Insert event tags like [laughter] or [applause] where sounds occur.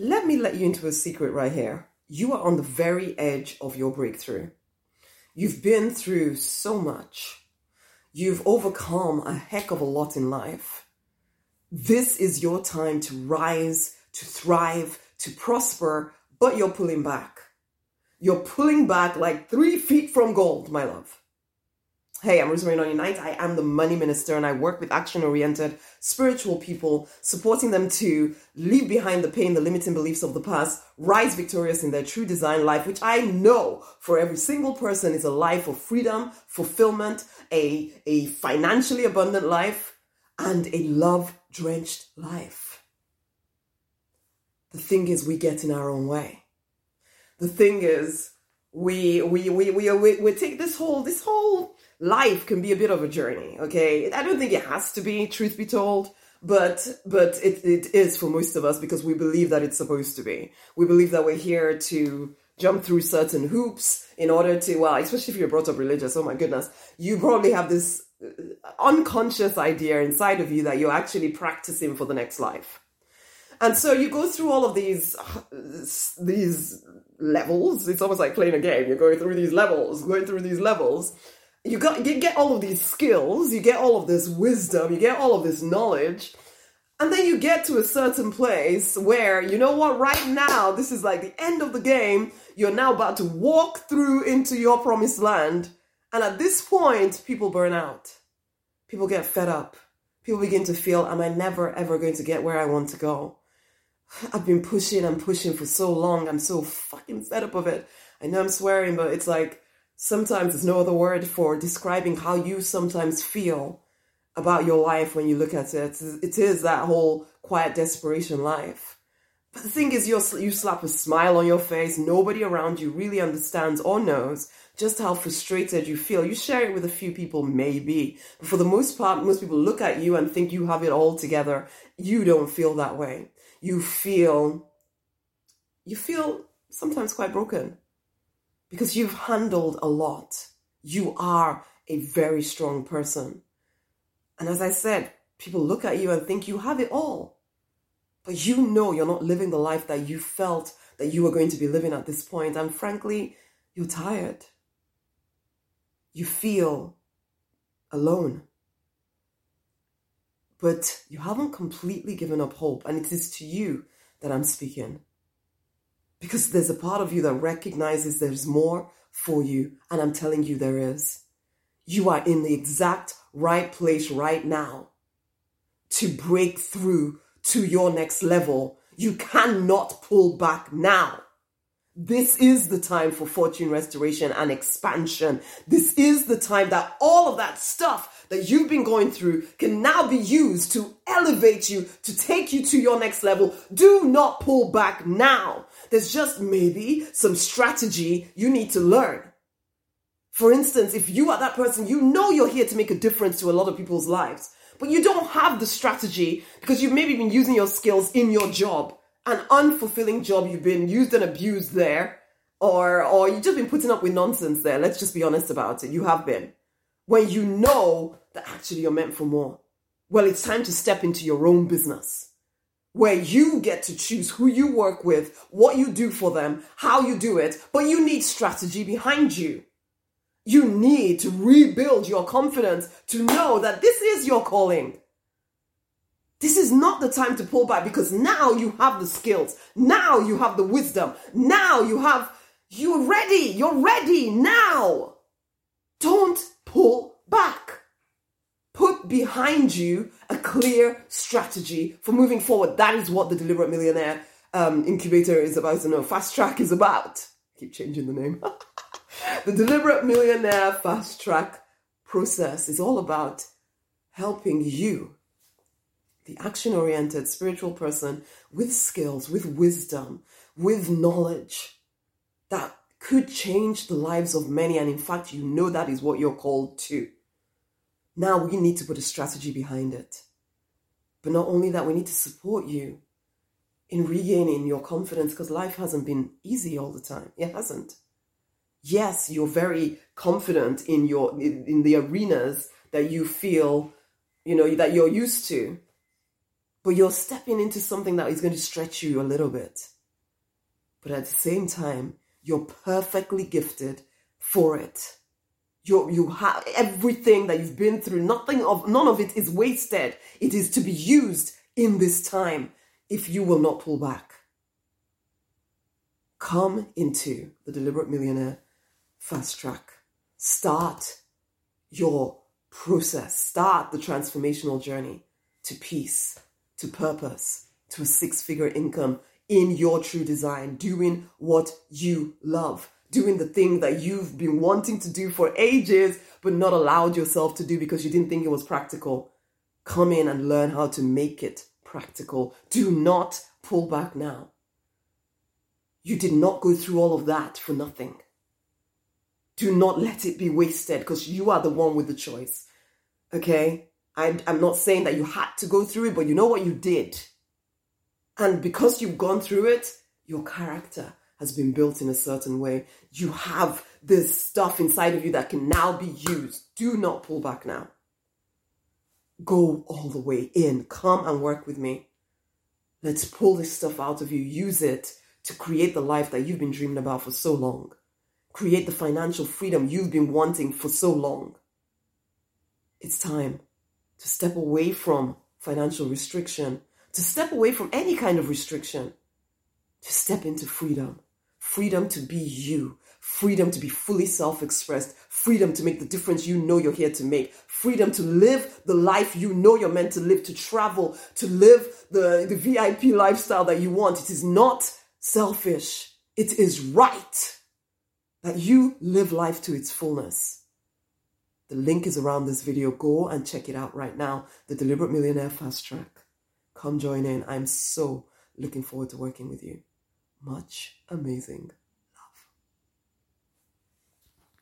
Let me let you into a secret right here. You are on the very edge of your breakthrough. You've been through so much. You've overcome a heck of a lot in life. This is your time to rise, to thrive, to prosper, but you're pulling back. You're pulling back like three feet from gold, my love. Hey, I'm Rosemary Nonny Knight. I am the money minister and I work with action oriented spiritual people, supporting them to leave behind the pain, the limiting beliefs of the past, rise victorious in their true design life, which I know for every single person is a life of freedom, fulfillment, a, a financially abundant life, and a love drenched life. The thing is, we get in our own way. The thing is, we we we we, we, we take this whole this whole life can be a bit of a journey okay? I don't think it has to be truth be told but but it, it is for most of us because we believe that it's supposed to be. We believe that we're here to jump through certain hoops in order to well especially if you're brought up religious oh my goodness you probably have this uh, unconscious idea inside of you that you're actually practicing for the next life. And so you go through all of these these levels. It's almost like playing a game. You're going through these levels going through these levels you got you get all of these skills, you get all of this wisdom, you get all of this knowledge, and then you get to a certain place where you know what, right now, this is like the end of the game. You're now about to walk through into your promised land. And at this point, people burn out. People get fed up. People begin to feel, am I never ever going to get where I want to go? I've been pushing and pushing for so long. I'm so fucking fed up of it. I know I'm swearing, but it's like sometimes there's no other word for describing how you sometimes feel about your life when you look at it. It is that whole quiet desperation life. But the thing is, you you slap a smile on your face. Nobody around you really understands or knows just how frustrated you feel. You share it with a few people, maybe. But for the most part, most people look at you and think you have it all together. You don't feel that way. You feel, you feel sometimes quite broken because you've handled a lot. You are a very strong person. And as I said, people look at you and think you have it all. But you know you're not living the life that you felt that you were going to be living at this point. And frankly, you're tired. You feel alone. But you haven't completely given up hope. And it is to you that I'm speaking because there's a part of you that recognizes there's more for you. And I'm telling you, there is. You are in the exact right place right now to break through to your next level. You cannot pull back now. This is the time for fortune restoration and expansion. This is the time that all of that stuff that you've been going through can now be used to elevate you, to take you to your next level. Do not pull back now. There's just maybe some strategy you need to learn. For instance, if you are that person, you know you're here to make a difference to a lot of people's lives, but you don't have the strategy because you've maybe been using your skills in your job an unfulfilling job you've been used and abused there or or you've just been putting up with nonsense there. Let's just be honest about it. You have been. When you know that actually you're meant for more. Well it's time to step into your own business where you get to choose who you work with what you do for them how you do it but you need strategy behind you you need to rebuild your confidence to know that this is your calling this is not the time to pull back because now you have the skills. Now you have the wisdom. Now you have, you're ready. You're ready now. Don't pull back. Behind you a clear strategy for moving forward. That is what the Deliberate Millionaire um, Incubator is about. No, Fast Track is about. Keep changing the name. [laughs] the Deliberate Millionaire Fast Track process is all about helping you the action oriented spiritual person with skills, with wisdom, with knowledge that could change the lives of many. And in fact, you know that is what you're called to. Now we need to put a strategy behind it. But not only that, we need to support you in regaining your confidence because life hasn't been easy all the time. It hasn't. Yes, you're very confident in your in the arenas that you feel, you know, that you're used to but you're stepping into something that is going to stretch you a little bit. But at the same time, you're perfectly gifted for it. You you have everything that you've been through. Nothing of none of it is wasted. It is to be used in this time if you will not pull back. Come into the deliberate millionaire fast track. Start your process. Start the transformational journey to peace, to purpose, to a six figure income in your true design, doing what you love, doing the thing that you've been wanting to do for ages, but not allowed yourself to do because you didn't think it was practical. Come in and learn how to make it practical. Do not pull back now. You did not go through all of that for nothing. Do not let it be wasted because you are the one with the choice. Okay? I'm, I'm not saying that you had to go through it, but you know what you did. And because you've gone through it, your character has been built in a certain way. You have this stuff inside of you that can now be used. Do not pull back now. Go all the way in. Come and work with me. Let's pull this stuff out of you. Use it to create the life that you've been dreaming about for so long. Create the financial freedom you've been wanting for so long. It's time to step away from financial restriction to step away from any kind of restriction, to step into freedom. Freedom to be you. Freedom to be fully self expressed. Freedom to make the difference you know you're here to make. Freedom to live the life you know you're meant to live, to travel, to live the, the VIP lifestyle that you want. It is not selfish. It is right that you live life to its fullness. The link is around this video. Go and check it out right now. The Deliberate Millionaire Fast Track. Come join in. I'm so looking forward to working with you. Much amazing.